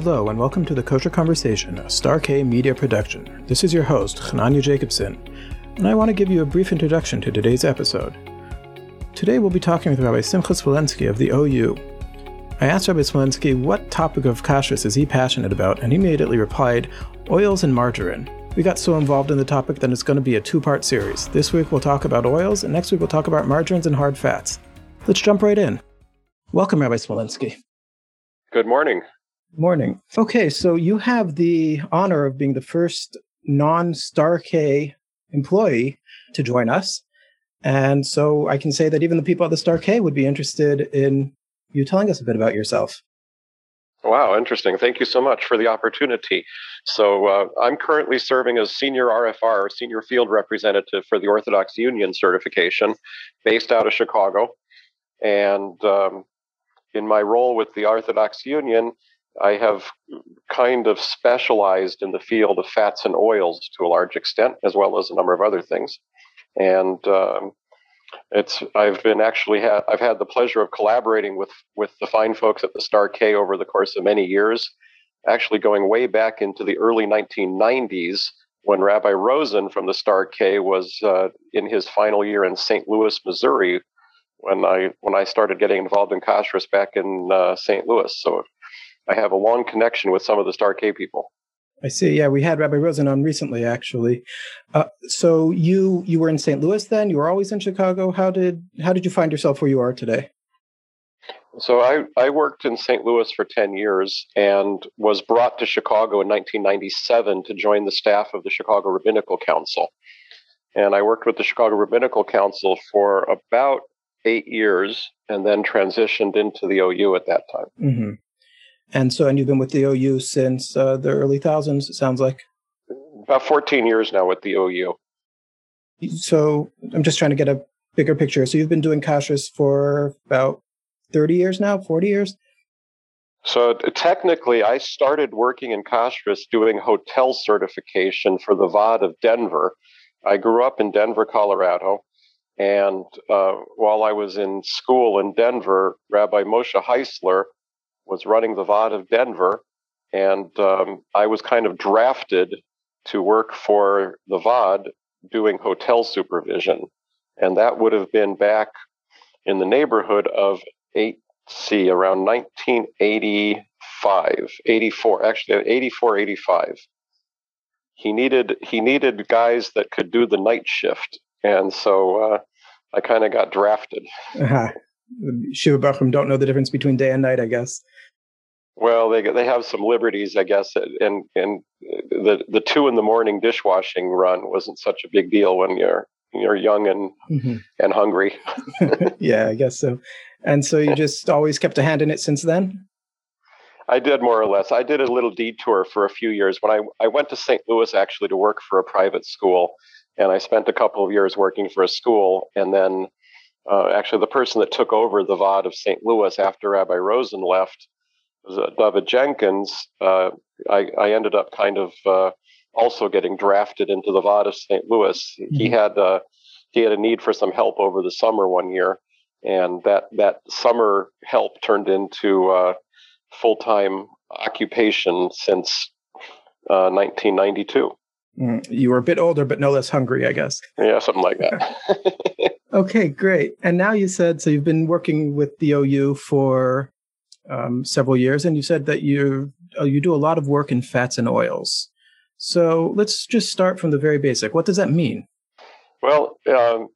Hello, and welcome to the Kosher Conversation, a Star K media production. This is your host, Hananya Jacobson, and I want to give you a brief introduction to today's episode. Today we'll be talking with Rabbi Simcha Smolensky of the OU. I asked Rabbi Smolensky what topic of kashrus is he passionate about, and he immediately replied, oils and margarine. We got so involved in the topic that it's going to be a two part series. This week we'll talk about oils, and next week we'll talk about margarines and hard fats. Let's jump right in. Welcome, Rabbi Smolensky. Good morning. Morning. Okay, so you have the honor of being the first non Star K employee to join us. And so I can say that even the people at the Star K would be interested in you telling us a bit about yourself. Wow, interesting. Thank you so much for the opportunity. So, uh, I'm currently serving as senior RFR, senior field representative for the Orthodox Union certification, based out of Chicago. And um, in my role with the Orthodox Union, I have kind of specialized in the field of fats and oils to a large extent, as well as a number of other things. And um, it's I've been actually had I've had the pleasure of collaborating with with the fine folks at the Star K over the course of many years, actually going way back into the early 1990s when Rabbi Rosen from the Star K was uh, in his final year in St. Louis, Missouri, when I when I started getting involved in kashrus back in uh, St. Louis. So I have a long connection with some of the Star K people. I see. Yeah, we had Rabbi Rosen on recently, actually. Uh, so you you were in St. Louis then? You were always in Chicago. How did how did you find yourself where you are today? So I, I worked in St. Louis for 10 years and was brought to Chicago in 1997 to join the staff of the Chicago Rabbinical Council. And I worked with the Chicago Rabbinical Council for about eight years and then transitioned into the OU at that time. Mm-hmm. And so, and you've been with the OU since uh, the early thousands. It sounds like about 14 years now with the OU. So I'm just trying to get a bigger picture. So you've been doing kashrus for about 30 years now, 40 years. So technically, I started working in kashrus doing hotel certification for the Vaad of Denver. I grew up in Denver, Colorado. And uh, while I was in school in Denver, Rabbi Moshe Heisler was running the Vaad of Denver, and um, I was kind of drafted to work for the Vaad doing hotel supervision. And that would have been back in the neighborhood of 8C around 1985, 84, actually 84, 85. He needed he needed guys that could do the night shift, and so uh, I kind of got drafted. Uh-huh. Shiva bochurim don't know the difference between day and night, I guess. Well, they they have some liberties, I guess, and and the the two in the morning dishwashing run wasn't such a big deal when you're you're young and mm-hmm. and hungry. yeah, I guess so. And so you just always kept a hand in it since then. I did more or less. I did a little detour for a few years when I I went to St. Louis actually to work for a private school, and I spent a couple of years working for a school, and then uh, actually the person that took over the Vaad of St. Louis after Rabbi Rosen left David Jenkins. Uh, I, I, ended up kind of uh, also getting drafted into the Vaad of St. Louis. Mm-hmm. He had uh, he had a need for some help over the summer one year, and that that summer help turned into uh, full time occupation since 1992. Mm, you were a bit older, but no less hungry, I guess. Yeah, something like that. okay, great. And now you said so you've been working with the OU for um, several years, and you said that you uh, you do a lot of work in fats and oils. So let's just start from the very basic. What does that mean? Well, um,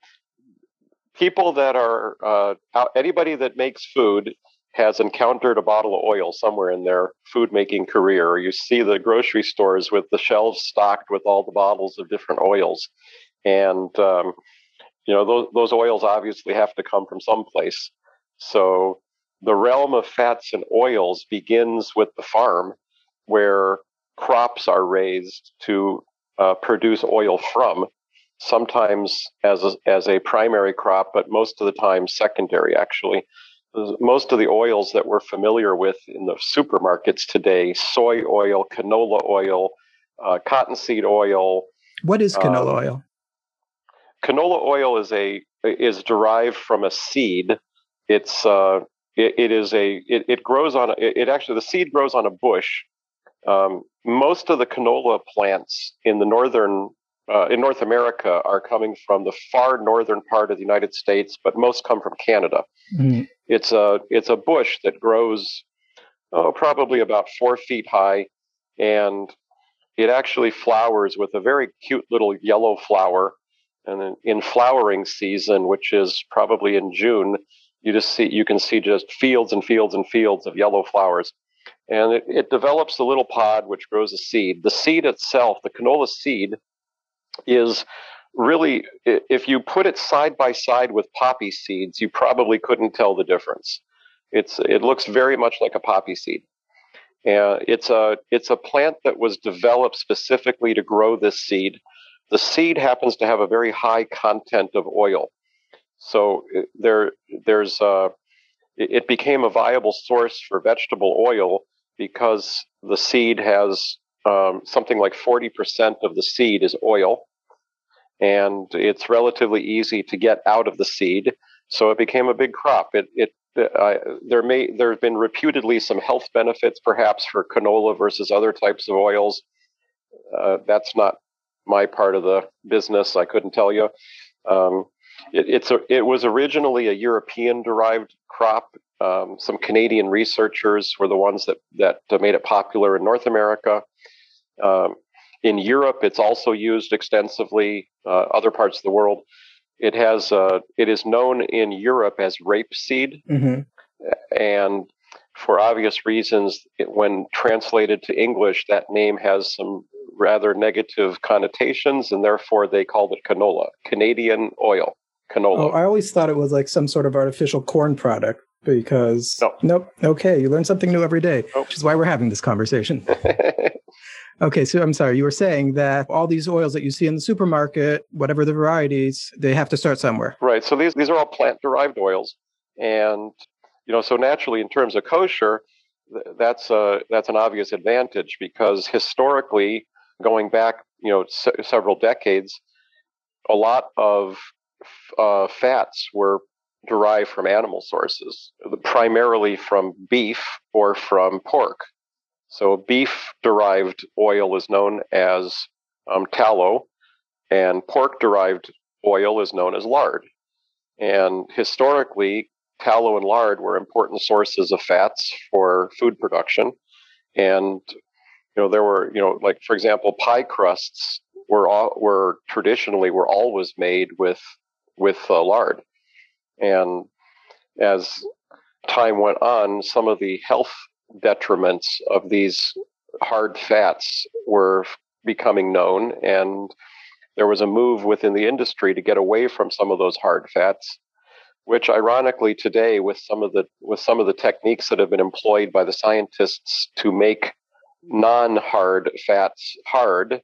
people that are uh, anybody that makes food has encountered a bottle of oil somewhere in their food making career, or you see the grocery stores with the shelves stocked with all the bottles of different oils, and um, you know those those oils obviously have to come from someplace. So the realm of fats and oils begins with the farm, where crops are raised to uh, produce oil from, sometimes as a, as a primary crop, but most of the time secondary, actually. Most of the oils that we're familiar with in the supermarkets today soy oil, canola oil, uh, cottonseed oil. What is canola um, oil? Canola oil is a is derived from a seed. It's uh, it, it is a it, it grows on a, it actually the seed grows on a bush Um, most of the canola plants in the northern uh, in North America are coming from the far northern part of the United States, but most come from Canada. Mm. It's a it's a bush that grows oh, probably about four feet high, and it actually flowers with a very cute little yellow flower. And then in flowering season, which is probably in June, you just see you can see just fields and fields and fields of yellow flowers. And it, it develops a little pod which grows a seed. The seed itself, the canola seed, is really if you put it side by side with poppy seeds, you probably couldn't tell the difference. It's it looks very much like a poppy seed. And it's a it's a plant that was developed specifically to grow this seed. The seed happens to have a very high content of oil, so there there's a, it became a viable source for vegetable oil because the seed has um, something like 40% of the seed is oil, and it's relatively easy to get out of the seed. So it became a big crop. It it uh, there may there have been reputedly some health benefits, perhaps for canola versus other types of oils. Uh, that's not my part of the business. I couldn't tell you. Um, it, it's a, it was originally a European derived crop. Um, some Canadian researchers were the ones that that made it popular in North America. Um, in Europe, it's also used extensively. Uh, other parts of the world, it has uh, it is known in Europe as rapeseed, mm-hmm. and for obvious reasons, it, when translated to English, that name has some rather negative connotations, and therefore they called it canola, Canadian oil, canola. Oh, I always thought it was like some sort of artificial corn product because no. nope. Okay, you learn something new every day, nope. which is why we're having this conversation. Okay, so I'm sorry, you were saying that all these oils that you see in the supermarket, whatever the varieties, they have to start somewhere. Right. So these these are all plant derived oils, and you know, so naturally, in terms of kosher, that's a that's an obvious advantage because historically, going back, you know, se- several decades, a lot of uh, fats were derived from animal sources, primarily from beef or from pork. So beef derived oil is known as um, tallow, and pork derived oil is known as lard. And historically, tallow and lard were important sources of fats for food production. And you know, there were you know, like for example, pie crusts were all, were traditionally were always made with with uh, lard. And as time went on, some of the health detriments of these hard fats were becoming known, and there was a move within the industry to get away from some of those hard fats which ironically today with some of the with some of the techniques that have been employed by the scientists to make non-hard fats hard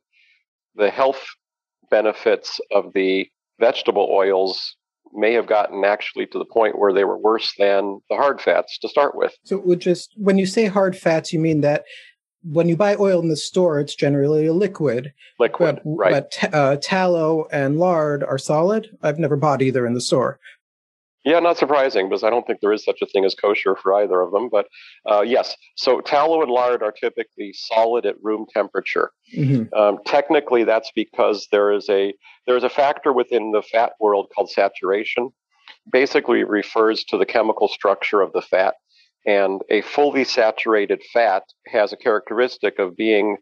the health benefits of the vegetable oils may have gotten actually to the point where they were worse than the hard fats to start with. So, would just when you say hard fats, you mean that when you buy oil in the store, it's generally a liquid. Liquid, but, right? But t- uh, tallow and lard are solid. I've never bought either in the store. Yeah, not surprising because I don't think there is such a thing as kosher for either of them. But uh, yes, so tallow and lard are typically solid at room temperature. Mm-hmm. Um, technically, that's because there is a there is a factor within the fat world called saturation. Basically, refers to the chemical structure of the fat, and a fully saturated fat has a characteristic of being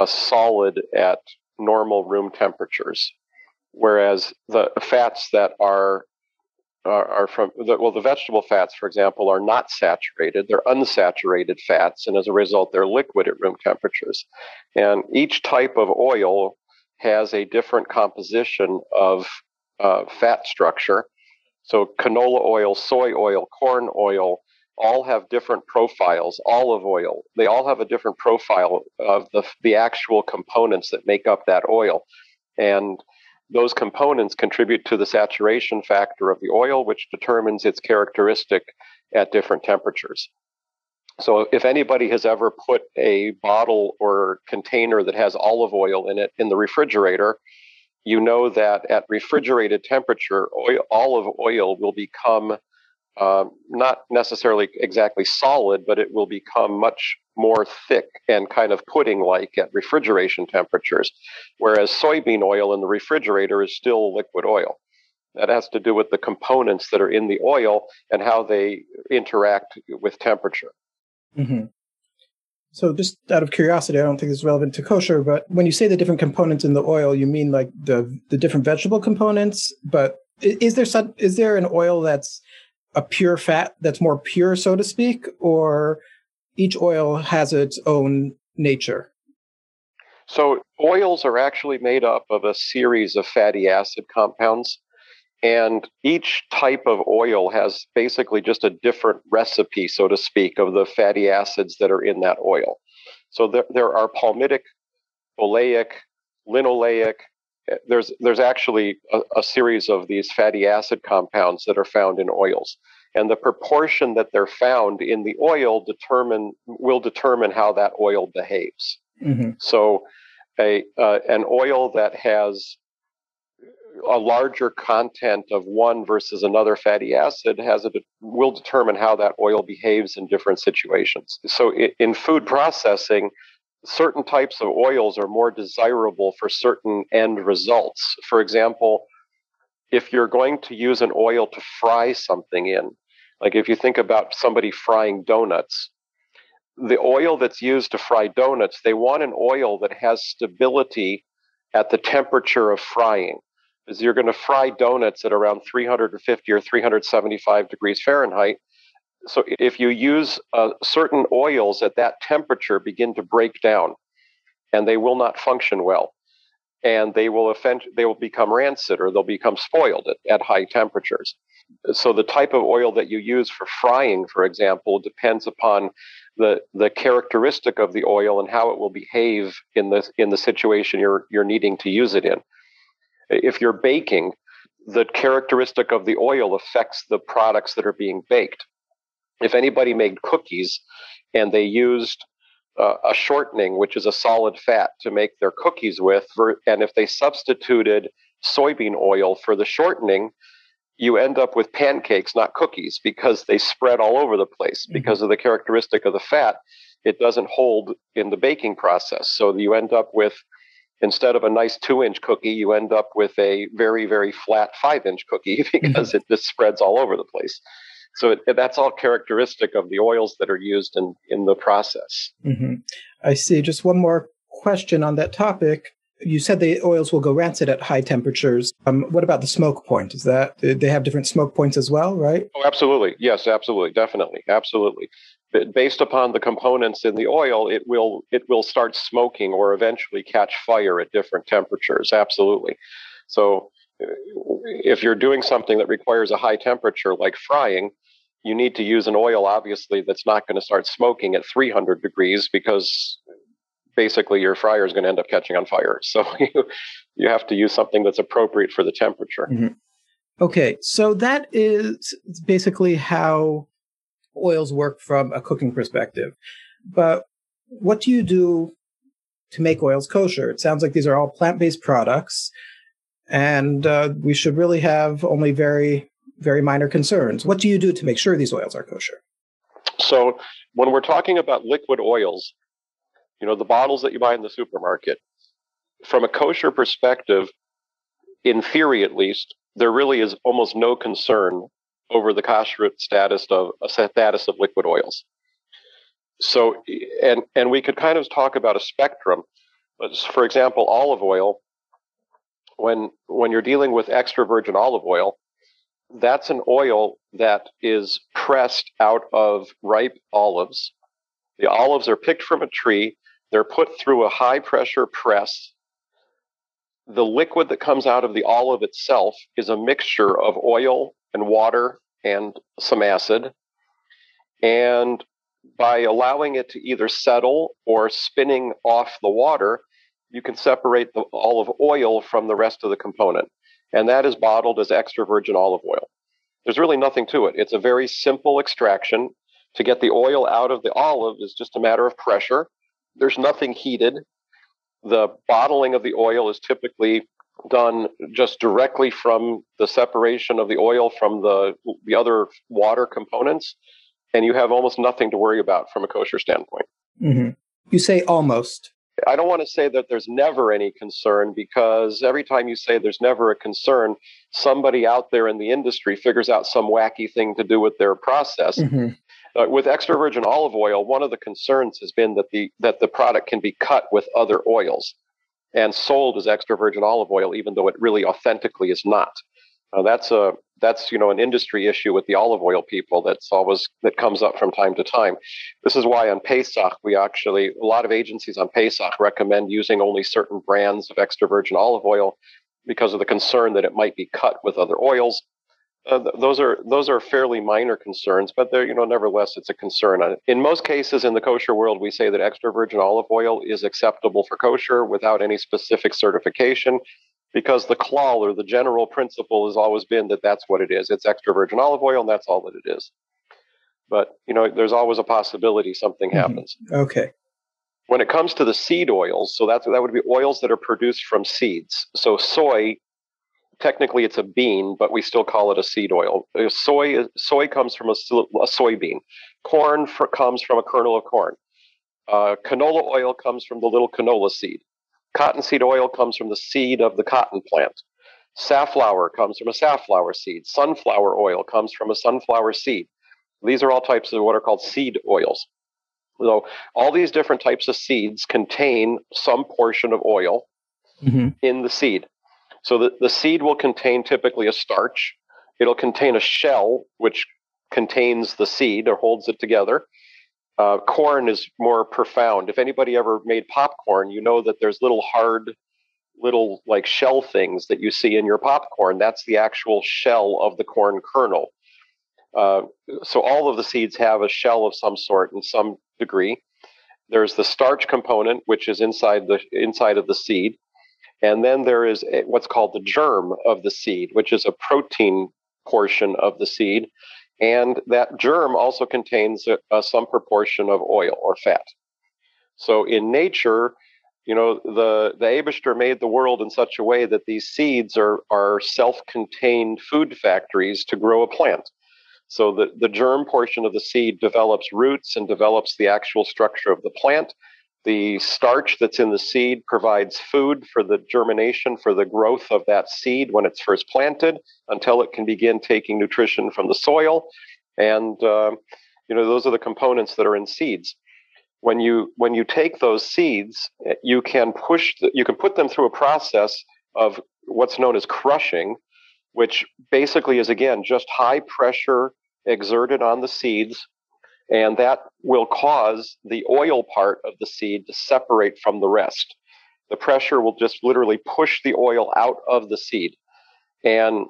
a solid at normal room temperatures, whereas the fats that are are, are from well the vegetable fats for example are not saturated. They're unsaturated fats and as a result they're liquid at room temperatures. And each type of oil has a different composition of uh, fat structure. So canola oil soy oil corn oil all have different profiles olive oil. They all have a different profile of the, the actual components that make up that oil. And those components contribute to the saturation factor of the oil, which determines its characteristic at different temperatures. So, if anybody has ever put a bottle or container that has olive oil in it in the refrigerator, you know that at refrigerated temperature, oil, olive oil will become um, not necessarily exactly solid, but it will become much more thick and kind of pudding like at refrigeration temperatures, whereas soybean oil in the refrigerator is still liquid oil. That has to do with the components that are in the oil and how they interact with temperature. Mm-hmm. So, just out of curiosity, I don't think is relevant to kosher, but when you say the different components in the oil, you mean like the the different vegetable components. But is there some, is there an oil that's a pure fat that's more pure, so to speak, or each oil has its own nature? So, oils are actually made up of a series of fatty acid compounds. And each type of oil has basically just a different recipe, so to speak, of the fatty acids that are in that oil. So there, there are palmitic, oleic, linoleic. There's there's actually a, a series of these fatty acid compounds that are found in oils, and the proportion that they're found in the oil determine will determine how that oil behaves. Mm-hmm. So, a uh, an oil that has a larger content of one versus another fatty acid has a will determine how that oil behaves in different situations. So in food processing, certain types of oils are more desirable for certain end results. For example, if you're going to use an oil to fry something in, like if you think about somebody frying donuts, the oil that's used to fry donuts, they want an oil that has stability at the temperature of frying Because you're going to fry donuts at around 350 or 375 degrees Fahrenheit. So if you use uh, certain oils at that temperature begin to break down and they will not function well and they will offend, they will become rancid or they'll become spoiled at, at high temperatures. So the type of oil that you use for frying, for example, depends upon the, the characteristic of the oil and how it will behave in the in the situation you're you're needing to use it in. If you're baking, the characteristic of the oil affects the products that are being baked. If anybody made cookies and they used uh, a shortening, which is a solid fat, to make their cookies with, and if they substituted soybean oil for the shortening, you end up with pancakes, not cookies, because they spread all over the place mm-hmm. because of the characteristic of the fat. It doesn't hold in the baking process. So you end up with instead of a nice two inch cookie, you end up with a very, very flat five inch cookie because it just spreads all over the place. So it, that's all characteristic of the oils that are used in, in the process. Mm-hmm. I see. Just one more question on that topic. You said the oils will go rancid at high temperatures. Um, what about the smoke point? Is that they have different smoke points as well, right? Oh, absolutely. Yes, absolutely, definitely, absolutely based upon the components in the oil, it will it will start smoking or eventually catch fire at different temperatures. Absolutely. So, uh, if you're doing something that requires a high temperature, like frying, you need to use an oil, obviously, that's not going to start smoking at 300 degrees because basically your fryer is going to end up catching on fire. So you you have to use something that's appropriate for the temperature. Mm-hmm. Okay, so that is basically how oils work from a cooking perspective. But what do you do to make oils kosher? It sounds like these are all plant based products, and uh, we should really have only very, very minor concerns. What do you do to make sure these oils are kosher? So, when we're talking about liquid oils, you know, the bottles that you buy in the supermarket, from a kosher perspective, in theory at least, there really is almost no concern over the kosher status of a status of liquid oils. So, and and we could kind of talk about a spectrum. But for example, olive oil. When when you're dealing with extra virgin olive oil, that's an oil that is pressed out of ripe olives. The olives are picked from a tree. They're put through a high pressure press. The liquid that comes out of the olive itself is a mixture of oil and water and some acid. And by allowing it to either settle or spinning off the water, you can separate the olive oil from the rest of the component. And that is bottled as extra virgin olive oil. There's really nothing to it. It's a very simple extraction. To get the oil out of the olive is just a matter of pressure. There's nothing heated. The bottling of the oil is typically done just directly from the separation of the oil from the the other water components, and you have almost nothing to worry about from a kosher standpoint. Mm-hmm. You say almost. I don't want to say that there's never any concern because every time you say there's never a concern, somebody out there in the industry figures out some wacky thing to do with their process. Mm-hmm. Uh, with extra virgin olive oil, one of the concerns has been that the that the product can be cut with other oils and sold as extra virgin olive oil, even though it really authentically is not. That's a that's you know an industry issue with the olive oil people that's always that comes up from time to time. This is why on Pesach we actually a lot of agencies on Pesach recommend using only certain brands of extra virgin olive oil because of the concern that it might be cut with other oils. Uh, those are those are fairly minor concerns, but they're you know nevertheless it's a concern. Uh, in most cases in the kosher world, we say that extra virgin olive oil is acceptable for kosher without any specific certification because the klal or the general principle has always been that that's what it is. It's extra virgin olive oil, and that's all that it is. But you know, there's always a possibility something mm-hmm. happens. Okay. When it comes to the seed oils, so that's that would be oils that are produced from seeds. So soy, technically it's a bean, but we still call it a seed oil. Uh, soy soy comes from a, a soybean. Corn for, comes from a kernel of corn. Uh, canola oil comes from the little canola seed. Cottonseed oil comes from the seed of the cotton plant. Safflower comes from a safflower seed. Sunflower oil comes from a sunflower seed. These are all types of what are called seed oils. So all these different types of seeds contain some portion of oil mm-hmm. in the seed. So the, the seed will contain typically a starch. It'll contain a shell, which contains the seed or holds it together. Uh, corn is more profound. If anybody ever made popcorn, you know that there's little hard, little like shell things that you see in your popcorn. That's the actual shell of the corn kernel. Uh, so all of the seeds have a shell of some sort in some degree. There's the starch component, which is inside the inside of the seed, and then there is a, what's called the germ of the seed, which is a protein portion of the seed and that germ also contains a, some proportion of oil or fat. So in nature, you know, the the Aibishter made the world in such a way that these seeds are are self-contained food factories to grow a plant. So the, the germ portion of the seed develops roots and develops the actual structure of the plant. The starch that's in the seed provides food for the germination, for the growth of that seed when it's first planted until it can begin taking nutrition from the soil. And, uh, you know, those are the components that are in seeds. When you, when you take those seeds, you can push, the, you can put them through a process of what's known as crushing, which basically is again just high pressure exerted on the seeds and that will cause the oil part of the seed to separate from the rest. The pressure will just literally push the oil out of the seed. And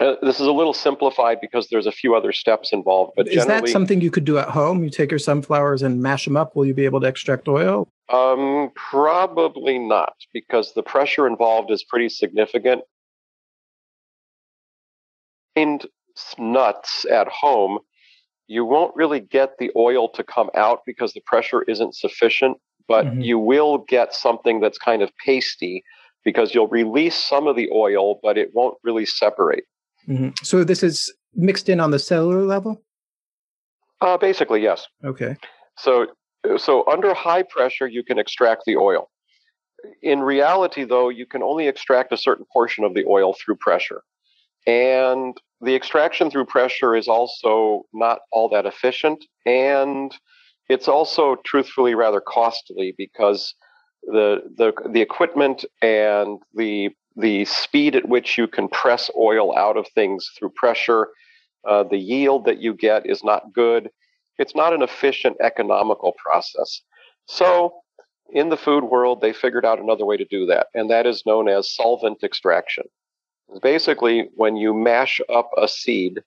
uh, this is a little simplified because there's a few other steps involved. But is that something you could do at home? You take your sunflowers and mash them up. Will you be able to extract oil? Um, probably not, because the pressure involved is pretty significant. And nuts at home you won't really get the oil to come out because the pressure isn't sufficient, but mm-hmm. you will get something that's kind of pasty because you'll release some of the oil, but it won't really separate. Mm-hmm. So this is mixed in on the cellular level? Uh, basically, yes. Okay. So, so under high pressure, you can extract the oil. In reality, though, you can only extract a certain portion of the oil through pressure. And the extraction through pressure is also not all that efficient. And it's also truthfully rather costly because the, the, the equipment and the, the speed at which you can press oil out of things through pressure, uh, the yield that you get is not good. It's not an efficient economical process. So, in the food world, they figured out another way to do that, and that is known as solvent extraction. Basically, when you mash up a seed,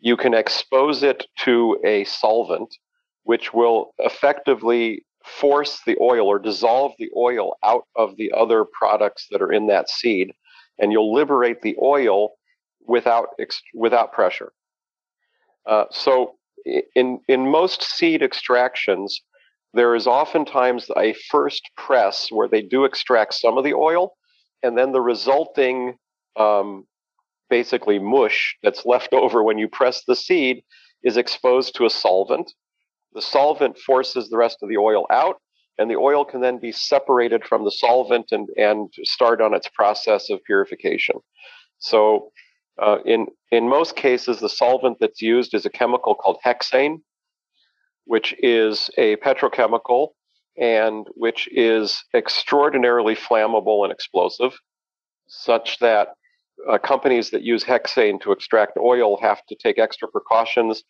you can expose it to a solvent, which will effectively force the oil or dissolve the oil out of the other products that are in that seed, and you'll liberate the oil without without pressure. Uh, so, in in most seed extractions, there is oftentimes a first press where they do extract some of the oil, and then the resulting um, basically mush that's left over when you press the seed is exposed to a solvent. The solvent forces the rest of the oil out, and the oil can then be separated from the solvent and, and start on its process of purification. So, uh, in, in most cases, the solvent that's used is a chemical called hexane, which is a petrochemical and which is extraordinarily flammable and explosive, such that uh, companies that use hexane to extract oil have to take extra precautions.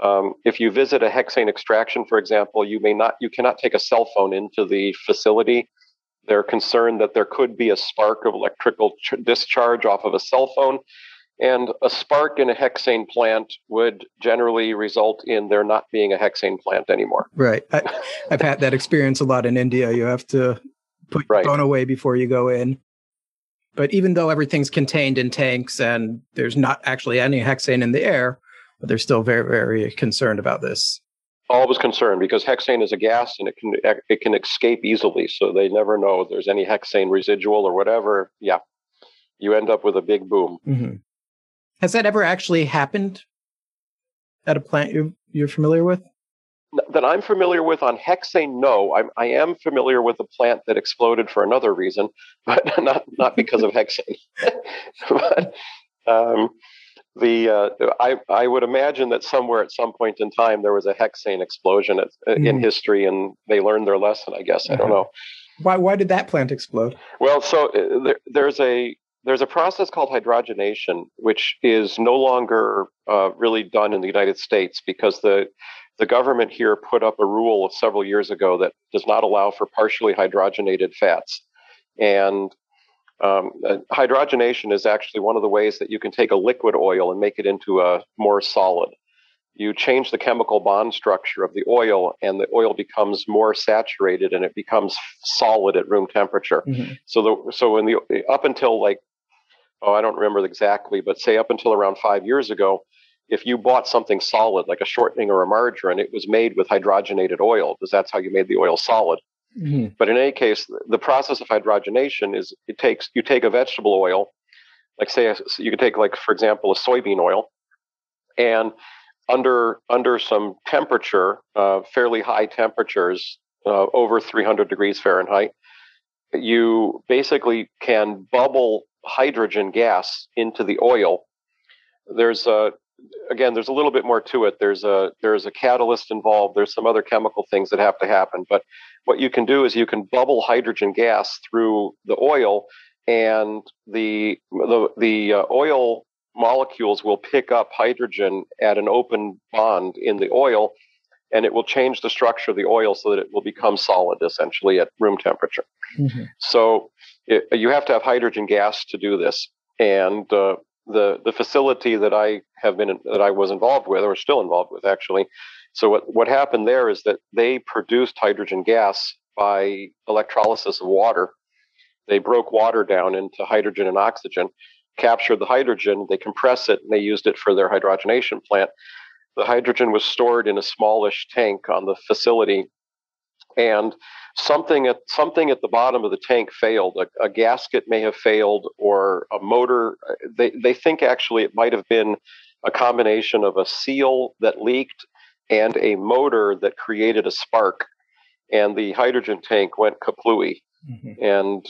Um, if you visit a hexane extraction, for example, you may not, you cannot take a cell phone into the facility. They're concerned that there could be a spark of electrical ch- discharge off of a cell phone, and a spark in a hexane plant would generally result in there not being a hexane plant anymore. Right. I, have had that experience a lot in India. You have to put right. your phone away before you go in. But even though everything's contained in tanks and there's not actually any hexane in the air, but they're still very, very concerned about this. Always concerned because hexane is a gas and it can it can escape easily. So they never know if there's any hexane residual or whatever. Yeah, you end up with a big boom. Mm-hmm. Has that ever actually happened at a plant you you're familiar with? That I'm familiar with on hexane, no. I'm, I am familiar with a plant that exploded for another reason, but not not because of hexane. but um, the uh, I I would imagine that somewhere at some point in time there was a hexane explosion at, mm. in history, and they learned their lesson. I guess I don't uh-huh. know. Why why did that plant explode? Well, so uh, there, there's a there's a process called hydrogenation, which is no longer uh, really done in the United States because the the government here put up a rule several years ago that does not allow for partially hydrogenated fats. And um, uh, hydrogenation is actually one of the ways that you can take a liquid oil and make it into a more solid. You change the chemical bond structure of the oil, and the oil becomes more saturated and it becomes solid at room temperature. Mm-hmm. So, the, so in the up until like, oh, I don't remember exactly, but say up until around five years ago, if you bought something solid like a shortening or a margarine, it was made with hydrogenated oil because that's how you made the oil solid. Mm-hmm. But in any case, the process of hydrogenation is it takes you take a vegetable oil, like say you could take like for example a soybean oil, and under under some temperature, uh, fairly high temperatures, uh, over 300 degrees Fahrenheit, you basically can bubble hydrogen gas into the oil. There's a again, there's a little bit more to it. There's a there's a catalyst involved. There's some other chemical things that have to happen. But what you can do is you can bubble hydrogen gas through the oil, and the the the uh, oil molecules will pick up hydrogen at an open bond in the oil, and it will change the structure of the oil so that it will become solid essentially at room temperature. Mm-hmm. So it, you have to have hydrogen gas to do this, and uh, the the facility that I have been that I was involved with, or still involved with, actually. So what what happened there is that they produced hydrogen gas by electrolysis of water. They broke water down into hydrogen and oxygen, captured the hydrogen, they compress it, and they used it for their hydrogenation plant. The hydrogen was stored in a smallish tank on the facility, and something at something at the bottom of the tank failed. A, a, gasket may have failed, or a motor. They they think actually it might have been a combination of a seal that leaked and a motor that created a spark, and the hydrogen tank went kaplooey. Mm-hmm. And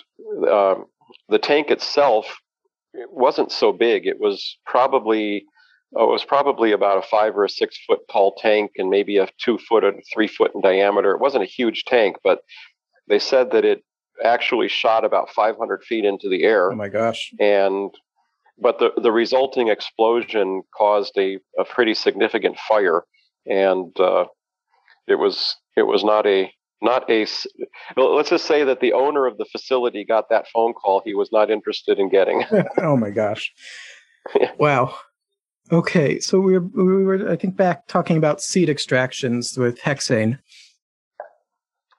um, the tank itself it wasn't so big. It was probably Oh, it was probably about a five or a six foot tall tank and maybe a two foot or three foot in diameter. It wasn't a huge tank, but they said that it actually shot about 500 feet into the air. Oh my gosh. And, but the, the resulting explosion caused a, a pretty significant fire. And, uh, it was, it was not a, not a, let's just say that the owner of the facility got that phone call he was not interested in getting. oh my gosh. Wow. Okay, so we were, we were, I think, back talking about seed extractions with hexane.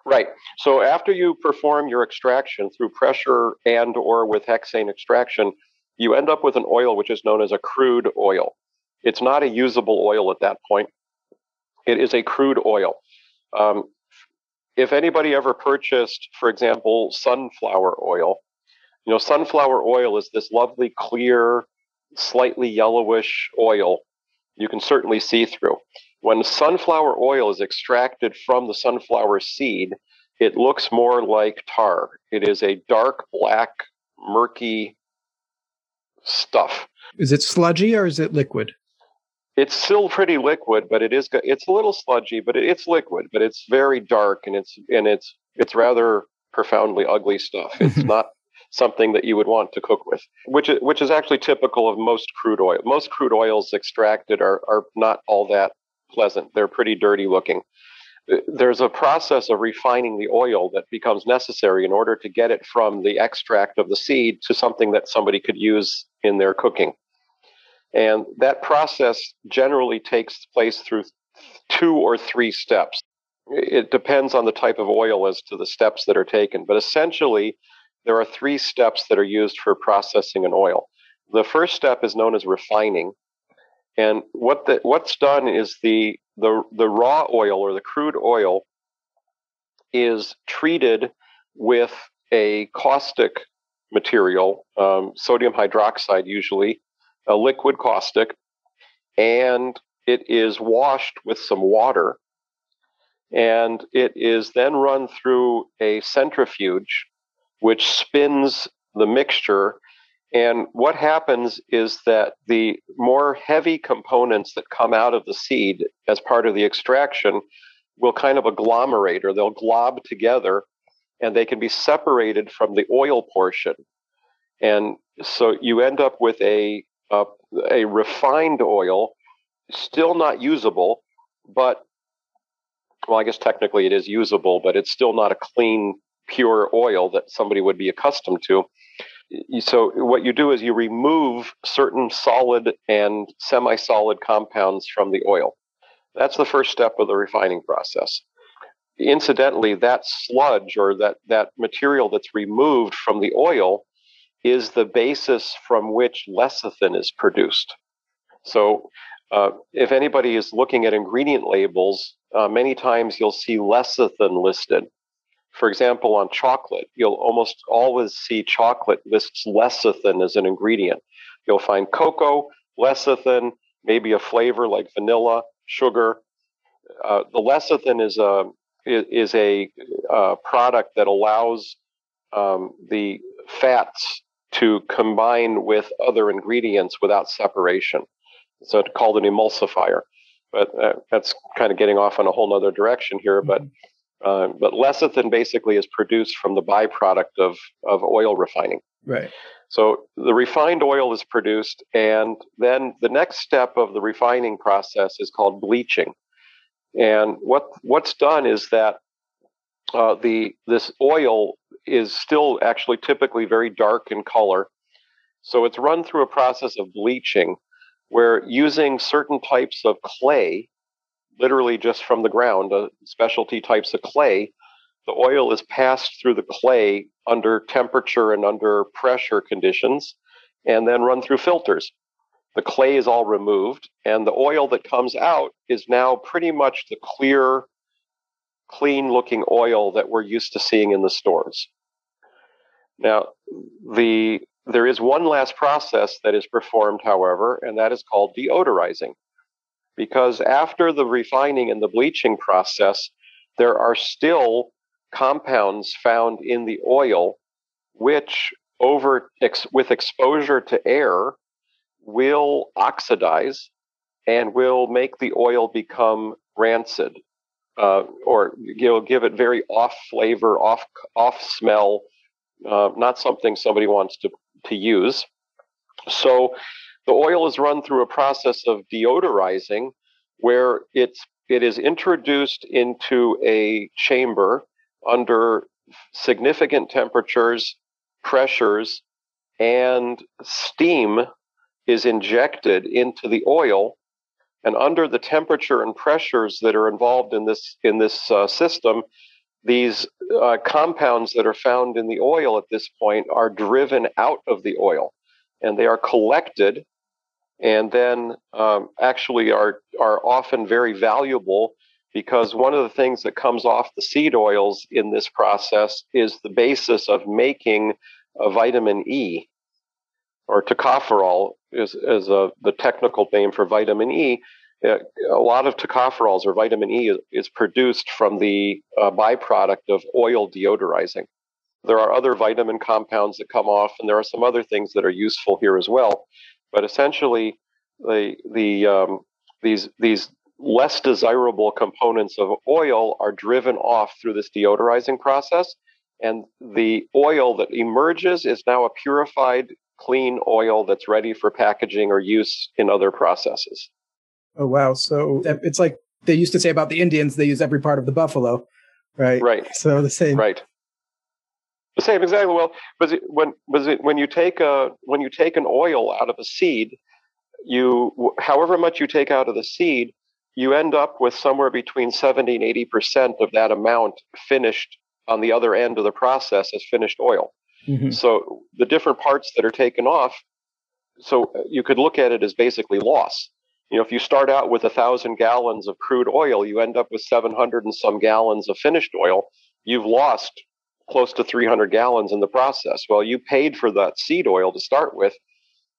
Right. So after you perform your extraction through pressure and or with hexane extraction, you end up with an oil which is known as a crude oil. It's not a usable oil at that point. It is a crude oil. Um, if anybody ever purchased, for example, sunflower oil, You know, sunflower oil is this lovely, clear, slightly yellowish oil you can certainly see through. When sunflower oil is extracted from the sunflower seed, it looks more like tar. It is a dark black, murky stuff. Is it sludgy or is it liquid? It's still pretty liquid, but it is it's a little sludgy, but it's liquid, but it's very dark and it's and it's it's rather profoundly ugly stuff. It's not something that you would want to cook with, which is, which is actually typical of most crude oil. Most crude oils extracted are are not all that pleasant. They're pretty dirty looking uh, there's a process of refining the oil that becomes necessary in order to get it from the extract of the seed to something that somebody could use in their cooking. And that process generally takes place through two or three steps. It depends on the type of oil as to the steps that are taken, but essentially, there are three steps that are used for processing an oil. The first step is known as refining, and what the, what's done is the, the, the raw oil or the crude oil is treated with a caustic material, um, sodium hydroxide usually, a liquid caustic, and it is washed with some water. And it is then run through a centrifuge, which spins the mixture and what happens is that the more heavy components that come out of the seed as part of the extraction will kind of agglomerate or they'll glob together and they can be separated from the oil portion. And so you end up with a, a, a refined oil, still not usable, but well, I guess technically it is usable, but it's still not a clean, pure oil that somebody would be accustomed to so what you do is you remove certain solid and semi-solid compounds from the oil. That's the first step of the refining process. Incidentally, that sludge or that, that material that's removed from the oil is the basis from which lecithin is produced. So, uh, if anybody is looking at ingredient labels, uh, many times you'll see lecithin listed. For example, on chocolate, you'll almost always see chocolate lists lecithin as an ingredient. You'll find cocoa, lecithin, maybe a flavor like vanilla, sugar. Uh, the lecithin is a is a uh, product that allows um, the fats to combine with other ingredients without separation. So it's called an emulsifier. But uh, that's kind of getting off on a whole other direction here. But mm-hmm. Uh, but lecithin basically is produced from the byproduct of, of oil refining. Right. So the refined oil is produced, and then the next step of the refining process is called bleaching. And what what's done is that uh, the this oil is still actually typically very dark in color. So it's run through a process of bleaching, where using certain types of clay literally just from the ground, uh, specialty types of clay. The oil is passed through the clay under temperature and under pressure conditions and then run through filters. The clay is all removed, and the oil that comes out is now pretty much the clear, clean looking oil that we're used to seeing in the stores. Now, the there is one last process that is performed, however, and that is called deodorizing because after the refining and the bleaching process, there are still compounds found in the oil which over ex, with exposure to air will oxidize and will make the oil become rancid uh, or you'll give it very off flavor off off smell uh, not something somebody wants to to use. So the oil is run through a process of deodorizing where it's it is introduced into a chamber under significant temperatures, pressures, and steam is injected into the oil. And under the temperature and pressures that are involved in this in this uh, system, these uh, compounds that are found in the oil at this point are driven out of the oil, and they are collected and then um, actually are are often very valuable because one of the things that comes off the seed oils in this process is the basis of making a vitamin E, or tocopherol is, is a, the technical name for vitamin E. Uh, lot of tocopherols or vitamin E is, is produced from the uh, byproduct of oil deodorizing. There are other vitamin compounds that come off, and there are some other things that are useful here as well. But essentially, the the um, these these less desirable components of oil are driven off through this deodorizing process, and the oil that emerges is now a purified, clean oil that's ready for packaging or use in other processes. Oh wow! So it's like they used to say about the Indians; they use every part of the buffalo, right? Right. So the same. Right. The same exactly. Well, was it when was it when you take a when you take an oil out of a seed, you however much you take out of the seed, you end up with somewhere between seventy and eighty percent of that amount finished on the other end of the process as finished oil. Mm-hmm. So the different parts that are taken off, so you could look at it as basically loss. You know, if you start out with a thousand gallons of crude oil, you end up with 700 and some gallons of finished oil. You've lost close to 300 gallons in the process. Well, you paid for that seed oil to start with.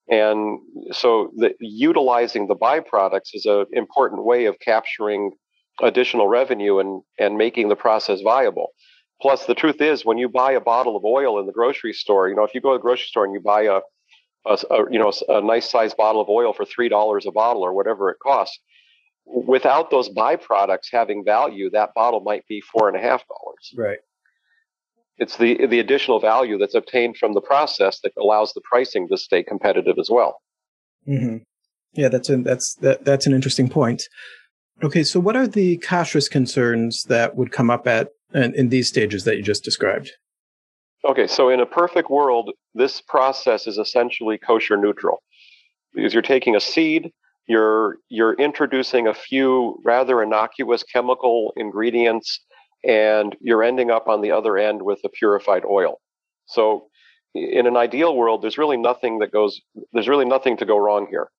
And so the, utilizing the byproducts is an important way of capturing additional revenue and, and making the process viable. Plus, the truth is, when you buy a bottle of oil in the grocery store, you know, if you go to the grocery store and you buy a, a, a you know, a nice sized bottle of oil for three dollars a bottle or whatever it costs, without those byproducts having value, that bottle might be four and a half dollars. Right. It's the the additional value that's obtained from the process that allows the pricing to stay competitive as well. Mm-hmm. Yeah, that's an that's that, that's an interesting point. Okay, so what are the kashrus concerns that would come up at in, in these stages that you just described? Okay, so in a perfect world, this process is essentially kosher neutral because you're taking a seed, you're you're introducing a few rather innocuous chemical ingredients, and you're ending up on the other end with a purified oil. So, in an ideal world, there's really nothing that goes. There's really nothing to go wrong here.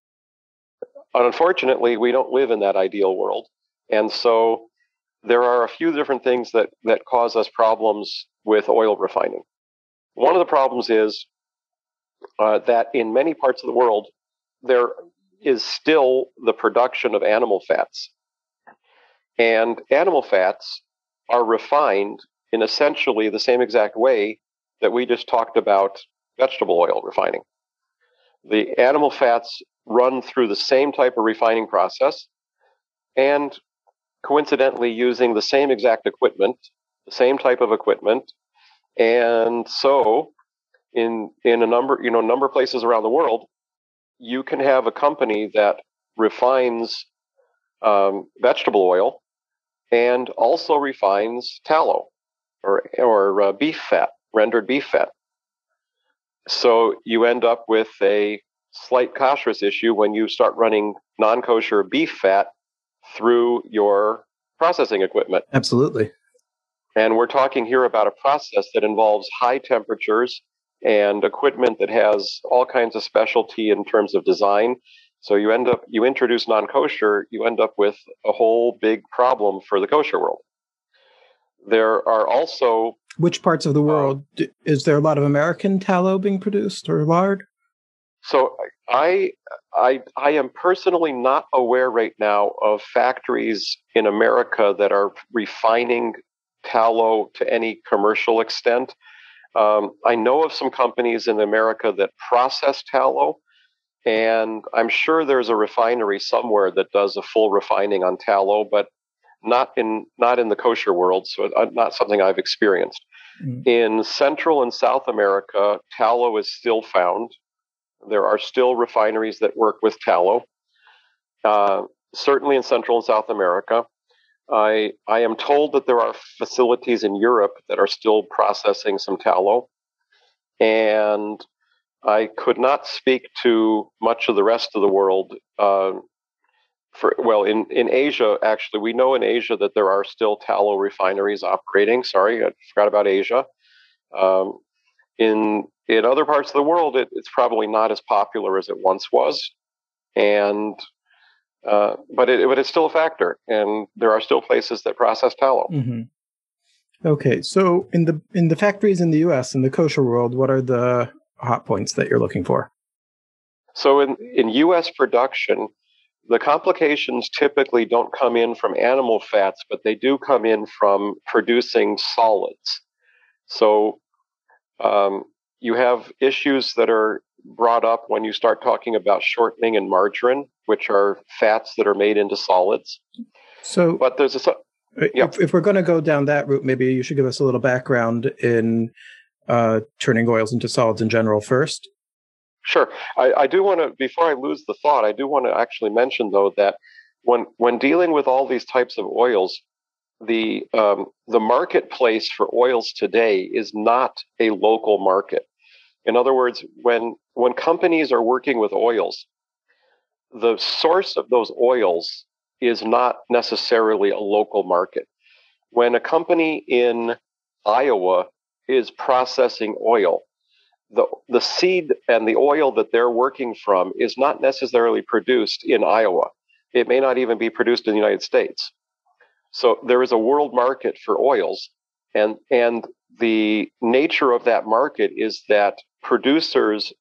Unfortunately, we don't live in that ideal world, and so there are a few different things that, that cause us problems with oil refining. One of the problems is uh, that in many parts of the world, there is still the production of animal fats. And animal fats are refined in essentially the same exact way that we just talked about vegetable oil refining. The animal fats run through the same type of refining process, and coincidentally using the same exact equipment, the same type of equipment. And so in in a number, you know, number of places around the world, you can have a company that refines um, vegetable oil and also refines tallow or or uh, beef fat, rendered beef fat. So you end up with a slight kashrus issue when you start running non-kosher beef fat through your processing equipment. Absolutely. And we're talking here about a process that involves high temperatures and equipment that has all kinds of specialty in terms of design. So you end up, you introduce non kosher, you end up with a whole big problem for the kosher world. There are also. Which parts of the world? Um, is there a lot of American tallow being produced or lard? So I I, I am personally not aware right now of factories in America that are refining tallow to any commercial extent. Um, I know of some companies in America that process tallow, and I'm sure there's a refinery somewhere that does a full refining on tallow, but not in not in the kosher world, so uh, not something I've experienced. Mm. In Central and South America, tallow is still found. There are still refineries that work with tallow. Uh, certainly in Central and South America. I, I am told that there are facilities in Europe that are still processing some tallow. And I could not speak to much of the rest of the world. Uh, for well, in, in Asia, actually, we know in Asia that there are still tallow refineries operating. Sorry, I forgot about Asia. Um, in in other parts of the world, it, it's probably not as popular as it once was, and uh, but it but it's still a factor, and there are still places that process tallow. Mm-hmm. Okay, so in the in the factories in the U.S. in the kosher world, what are the hot points that you're looking for? So in in U.S. production, the complications typically don't come in from animal fats, but they do come in from producing solids. So um, you have issues that are brought up when you start talking about shortening and margarine, which are fats that are made into solids. So, but there's a yeah. if, if we're going to go down that route, maybe you should give us a little background in uh, turning oils into solids in general first. Sure. I, I do want to, before I lose the thought, I do want to actually mention, though, that when, when dealing with all these types of oils, the, um, the marketplace for oils today is not a local market. In other words, when, when companies are working with oils, the source of those oils is not necessarily a local market. When a company in Iowa is processing oil, the, the seed and the oil that they're working from is not necessarily produced in Iowa. It may not even be produced in the United States. So there is a world market for oils, and, and the nature of that market is that producers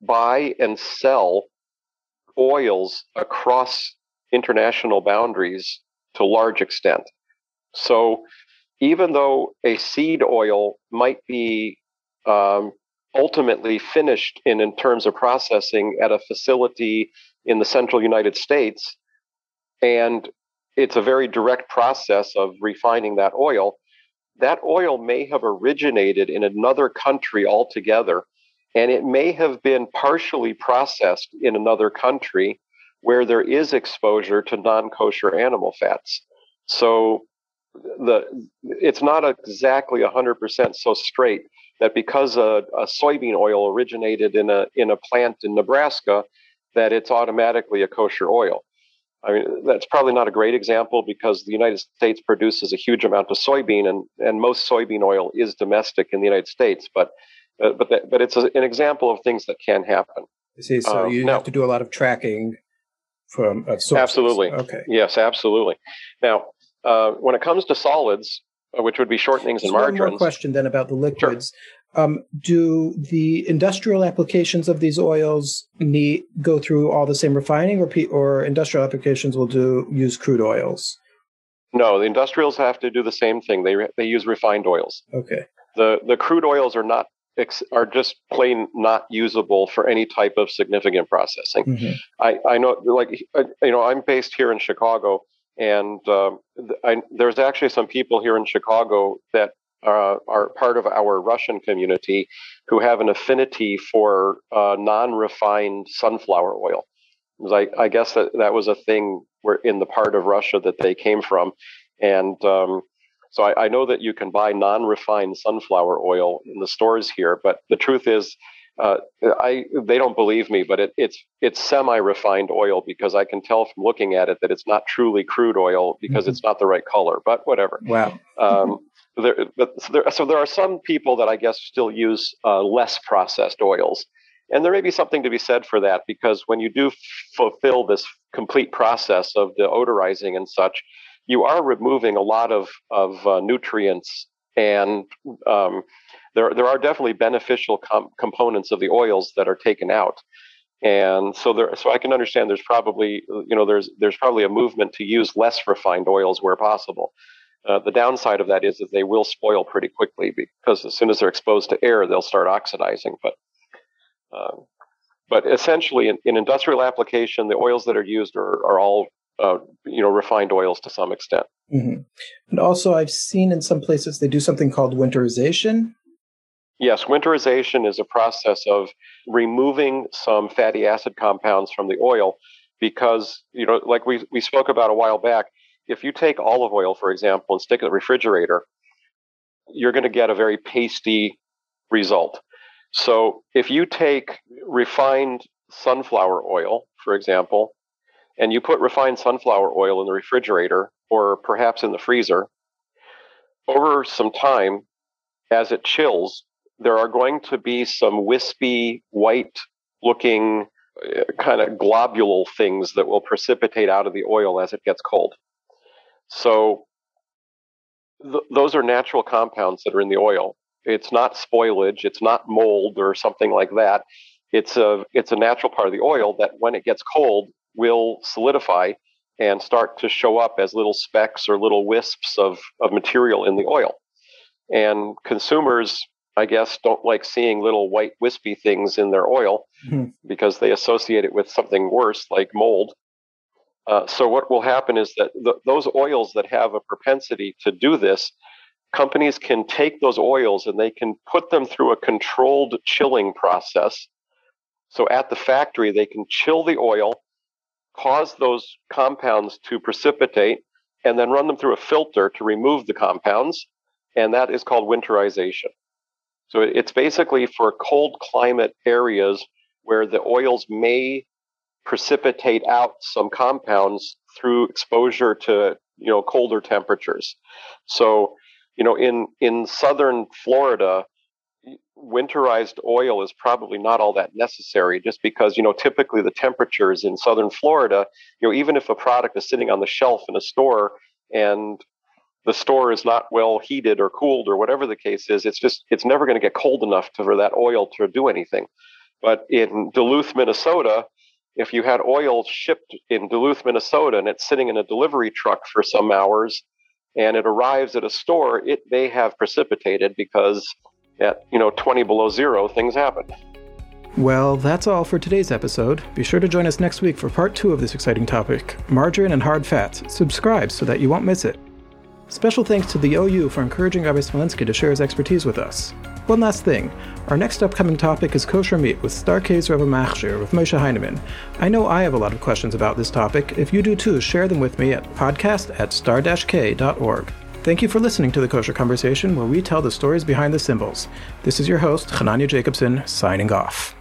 buy and sell oils across international boundaries to large extent. So even though a seed oil might be um, ultimately finished in, in terms of processing at a facility in the central United States, and it's a very direct process of refining that oil, that oil may have originated in another country altogether, and it may have been partially processed in another country where there is exposure to non-kosher animal fats. So the it's not exactly 100% so straight that because a, a, soybean oil originated in a in a plant in Nebraska that it's automatically a kosher oil. I mean that's probably not a great example because the United States produces a huge amount of soybean and and most soybean oil is domestic in the United States but uh, but that, but it's a, an example of things that can happen. I see. So um, you now, have to do a lot of tracking from uh, sources. Absolutely. Okay. Yes, absolutely. Now, uh, when it comes to solids, uh, which would be shortenings and margarines. One more question then about the liquids. Sure. Um, do the industrial applications of these oils need go through all the same refining, or or industrial applications will do use crude oils? No, the industrials have to do the same thing. They they use refined oils. Okay. The the crude oils are not are just plain not usable for any type of significant processing. Mm-hmm. I, I know, like, uh, you know, I'm based here in Chicago, and um, I, there's actually some people here in Chicago that uh, are part of our Russian community who have an affinity for uh, non-refined sunflower oil. I, I, guess that that was a thing where in the part of Russia that they came from, and um, so I, I know that you can buy non-refined sunflower oil in the stores here, but the truth is, uh, I they don't believe me, but it, it's it's semi-refined oil because I can tell from looking at it that it's not truly crude oil because mm-hmm. it's not the right color. But whatever. Wow. um, there, but so there, so there, are some people that I guess still use uh, less processed oils, and there may be something to be said for that because when you do fulfill this complete process of deodorizing and such, you are removing a lot of of uh, nutrients and um, there there are definitely beneficial com- components of the oils that are taken out and so there so i can understand there's probably you know there's there's probably a movement to use less refined oils where possible uh, the downside of that is that they will spoil pretty quickly because as soon as they're exposed to air they'll start oxidizing but uh, but essentially in, in, industrial application the oils that are used are, are all uh, you know refined oils to some extent. Mm-hmm. And also, I've seen in some places they do something called winterization. Yes, winterization is a process of removing some fatty acid compounds from the oil because you know, like we we spoke about a while back, if you take olive oil, for example, and stick it in the refrigerator, you're going to get a very pasty result. So if you take refined sunflower oil, for example, and you put refined sunflower oil in the refrigerator or perhaps in the freezer, over some time, as it chills, there are going to be some wispy, white looking uh, kind of globule things that will precipitate out of the oil as it gets cold. So th- those are natural compounds that are in the oil. It's not spoilage, it's not mold or something like that. It's a it's a natural part of the oil that when it gets cold will solidify and start to show up as little specks or little wisps of, of material in the oil. And consumers, I guess, don't like seeing little white wispy things in their oil mm-hmm. because they associate it with something worse like mold. Uh, so what will happen is that the, those oils that have a propensity to do this, companies can take those oils and they can put them through a controlled chilling process. So at the factory, they can chill the oil cause those compounds to precipitate and then run them through a filter to remove the compounds. And that is called winterization. So it's basically for cold climate areas where the oils may precipitate out some compounds through exposure to you know colder temperatures. So you know in in southern Florida, winterized oil is probably not all that necessary just because you know typically the temperatures in southern florida you know even if a product is sitting on the shelf in a store and the store is not well heated or cooled or whatever the case is it's just it's never going to get cold enough to, for that oil to do anything but in duluth minnesota if you had oil shipped in duluth minnesota and it's sitting in a delivery truck for some hours and it arrives at a store it may have precipitated because at, you know, 20 below zero, things happen. Well, that's all for today's episode. Be sure to join us next week for part two of this exciting topic margarine and hard fats. Subscribe so that you won't miss it. Special thanks to the OU for encouraging Rabbi Smolensky to share his expertise with us. One last thing. Our next upcoming topic is kosher meat with Star K's Rebbe Machshir with Moshe Heinemann. I know I have a lot of questions about this topic. If you do too, share them with me at podcast at star-k.org. Thank you for listening to the Kosher Conversation, where we tell the stories behind the symbols. This is your host, Hananya Jacobson, signing off.